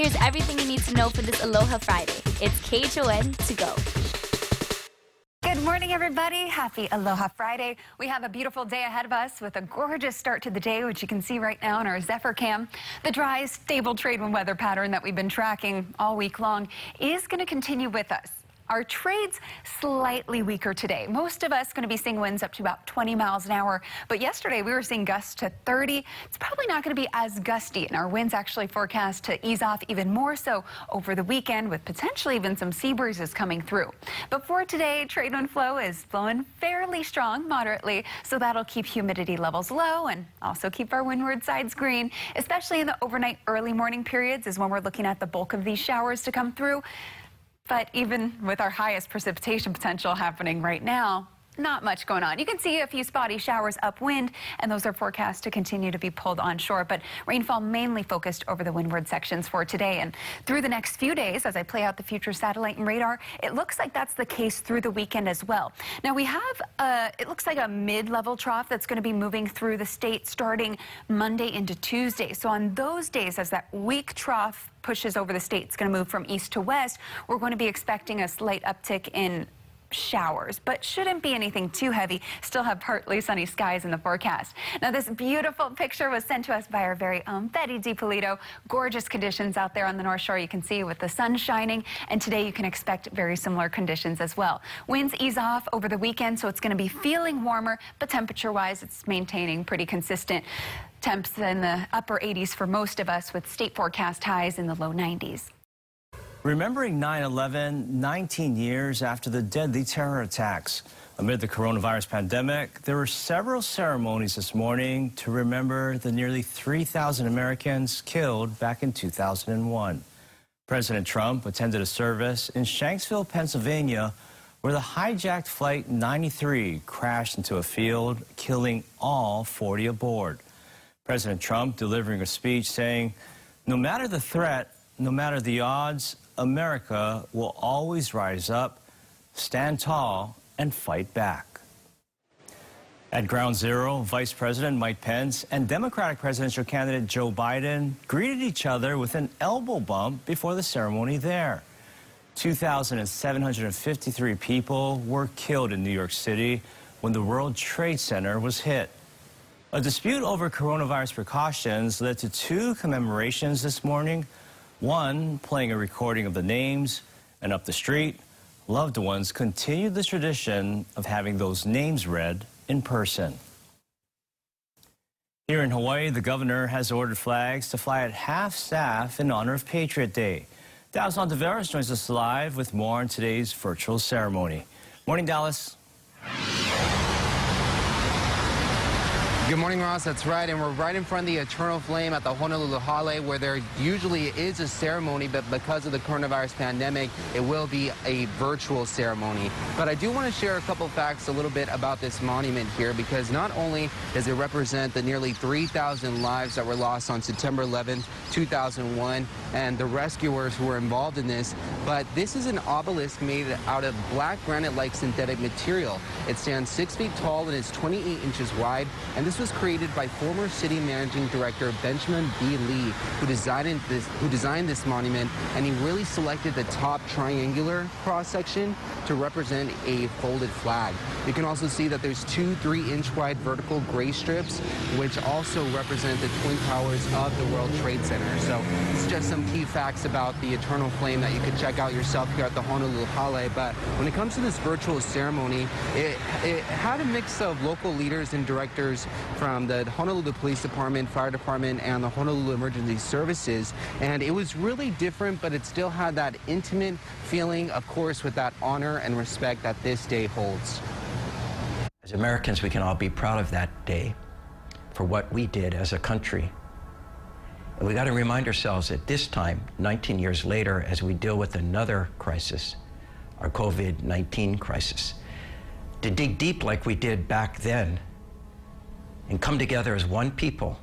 Here's everything you need to know for this Aloha Friday. It's KHON2 go. Good morning, everybody. Happy Aloha Friday. We have a beautiful day ahead of us with a gorgeous start to the day, which you can see right now on our Zephyr cam. The dry, stable trade wind weather pattern that we've been tracking all week long is going to continue with us. Our trades slightly weaker today. Most of us going to be seeing winds up to about 20 miles an hour. But yesterday we were seeing gusts to 30. It's probably not going to be as gusty. And our winds actually forecast to ease off even more so over the weekend with potentially even some sea breezes coming through. But for today, trade wind flow is blowing fairly strong, moderately. So that'll keep humidity levels low and also keep our windward sides green, especially in the overnight early morning periods is when we're looking at the bulk of these showers to come through. But even with our highest precipitation potential happening right now, not much going on. You can see a few spotty showers upwind, and those are forecast to continue to be pulled onshore. But rainfall mainly focused over the windward sections for today. And through the next few days, as I play out the future satellite and radar, it looks like that's the case through the weekend as well. Now, we have, a, it looks like a mid-level trough that's going to be moving through the state starting Monday into Tuesday. So on those days, as that weak trough pushes over the state. It's going to move from east to west. We're going to be expecting a slight uptick in showers, but shouldn't be anything too heavy. Still have partly sunny skies in the forecast. Now, this beautiful picture was sent to us by our very own Betty DiPolito. Gorgeous conditions out there on the North Shore. You can see with the sun shining, and today you can expect very similar conditions as well. Winds ease off over the weekend, so it's going to be feeling warmer, but temperature-wise, it's maintaining pretty consistent. Temps in the upper 80s for most of us with state forecast highs in the low 90s. Remembering 9-11, 19 years after the deadly terror attacks. Amid the coronavirus pandemic, there were several ceremonies this morning to remember the nearly 3,000 Americans killed back in 2001. President Trump attended a service in Shanksville, Pennsylvania, where the hijacked Flight 93 crashed into a field, killing all 40 aboard. President Trump delivering a speech saying, no matter the threat, no matter the odds, America will always rise up, stand tall, and fight back. At Ground Zero, Vice President Mike Pence and Democratic presidential candidate Joe Biden greeted each other with an elbow bump before the ceremony there. 2,753 people were killed in New York City when the World Trade Center was hit. A dispute over coronavirus precautions led to two commemorations this morning. One playing a recording of the names, and up the street, loved ones continued the tradition of having those names read in person. Here in Hawaii, the governor has ordered flags to fly at half staff in honor of Patriot Day. Dallas Ontiveros joins us live with more on today's virtual ceremony. Morning, Dallas. Good morning, Ross. That's right. And we're right in front of the Eternal Flame at the Honolulu Hale, where there usually is a ceremony, but because of the coronavirus pandemic, it will be a virtual ceremony. But I do want to share a couple facts a little bit about this monument here, because not only does it represent the nearly 3,000 lives that were lost on September 11, 2001, and the rescuers who were involved in this, but this is an obelisk made out of black granite-like synthetic material. It stands six feet tall and is 28 inches wide, and this was created by former city managing director Benjamin B. Lee, who designed this, who designed this monument, and he really selected the top triangular cross-section to represent a folded flag. You can also see that there's two three-inch wide vertical gray strips, which also represent the twin towers of the World Trade Center. So it's just some key facts about the Eternal Flame that you could check out yourself here at the Honolulu Hale. But when it comes to this virtual ceremony, it, it had a mix of local leaders and directors from the Honolulu Police Department, Fire Department, and the Honolulu Emergency Services. And it was really different, but it still had that intimate feeling, of course, with that honor and respect that this day holds. As Americans, we can all be proud of that day for what we did as a country. And we got to remind ourselves at this time, 19 years later, as we deal with another crisis, our COVID 19 crisis, to dig deep like we did back then and come together as one people.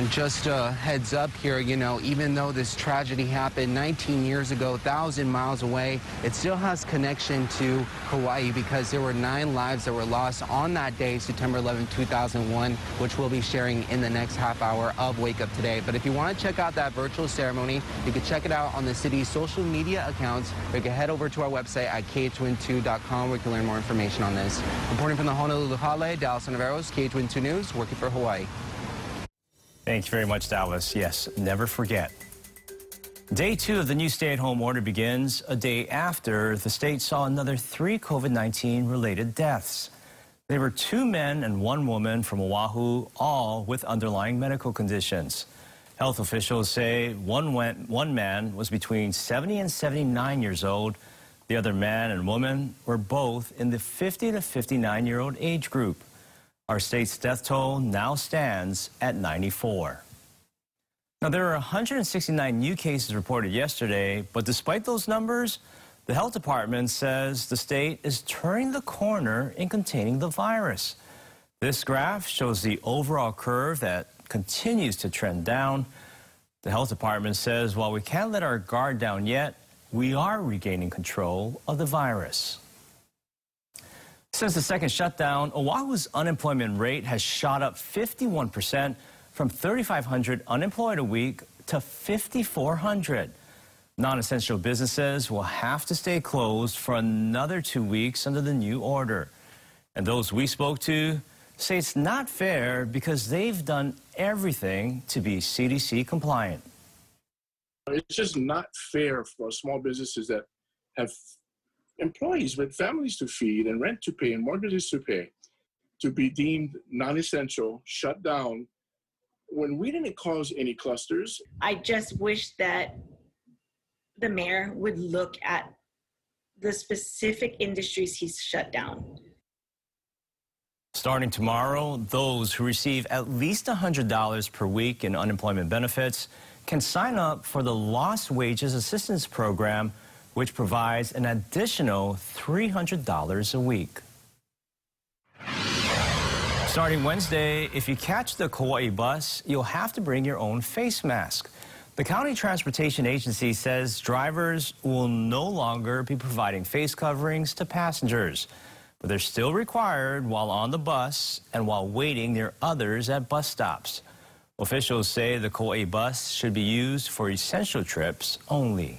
And just a heads up here, you know, even though this tragedy happened 19 years ago, 1,000 miles away, it still has connection to Hawaii because there were nine lives that were lost on that day, September 11, 2001, which we'll be sharing in the next half hour of Wake Up Today. But if you want to check out that virtual ceremony, you can check it out on the city's social media accounts, or you can head over to our website at KHON2.com where you can learn more information on this. Reporting from the Honolulu Hale, Dallas Ontiveros KHON2 News, working for Hawaii. Thank you very much, Dallas. Yes, never forget. Day two of the new stay at home order begins a day after the state saw another three COVID 19 related deaths. They were two men and one woman from Oahu, all with underlying medical conditions. Health officials say one, went, one man was between 70 and 79 years old. The other man and woman were both in the 50 to 59 year old age group. Our state's death toll now stands at 94. Now, there are 169 new cases reported yesterday, but despite those numbers, the health department says the state is turning the corner in containing the virus. This graph shows the overall curve that continues to trend down. The health department says while we can't let our guard down yet, we are regaining control of the virus. Since the second shutdown, Oahu's unemployment rate has shot up 51% from 3,500 unemployed a week to 5,400. Non-essential businesses will have to stay closed for another two weeks under the new order. And those we spoke to say it's not fair because they've done everything to be CDC compliant. It's just not fair for small businesses that have employees with families to feed and rent to pay and mortgages to pay to be deemed non-essential, shut down, when we didn't cause any clusters. I just wish that the mayor would look at the specific industries he's shut down. Starting tomorrow, those who receive at least $100 per week in unemployment benefits can sign up for the Lost Wages Assistance Program which provides an additional $300 a week. Starting Wednesday, if you catch the Kauai bus, you'll have to bring your own face mask. The County Transportation Agency says drivers will no longer be providing face coverings to passengers, but they're still required while on the bus and while waiting near others at bus stops. Officials say the Kauai bus should be used for essential trips only.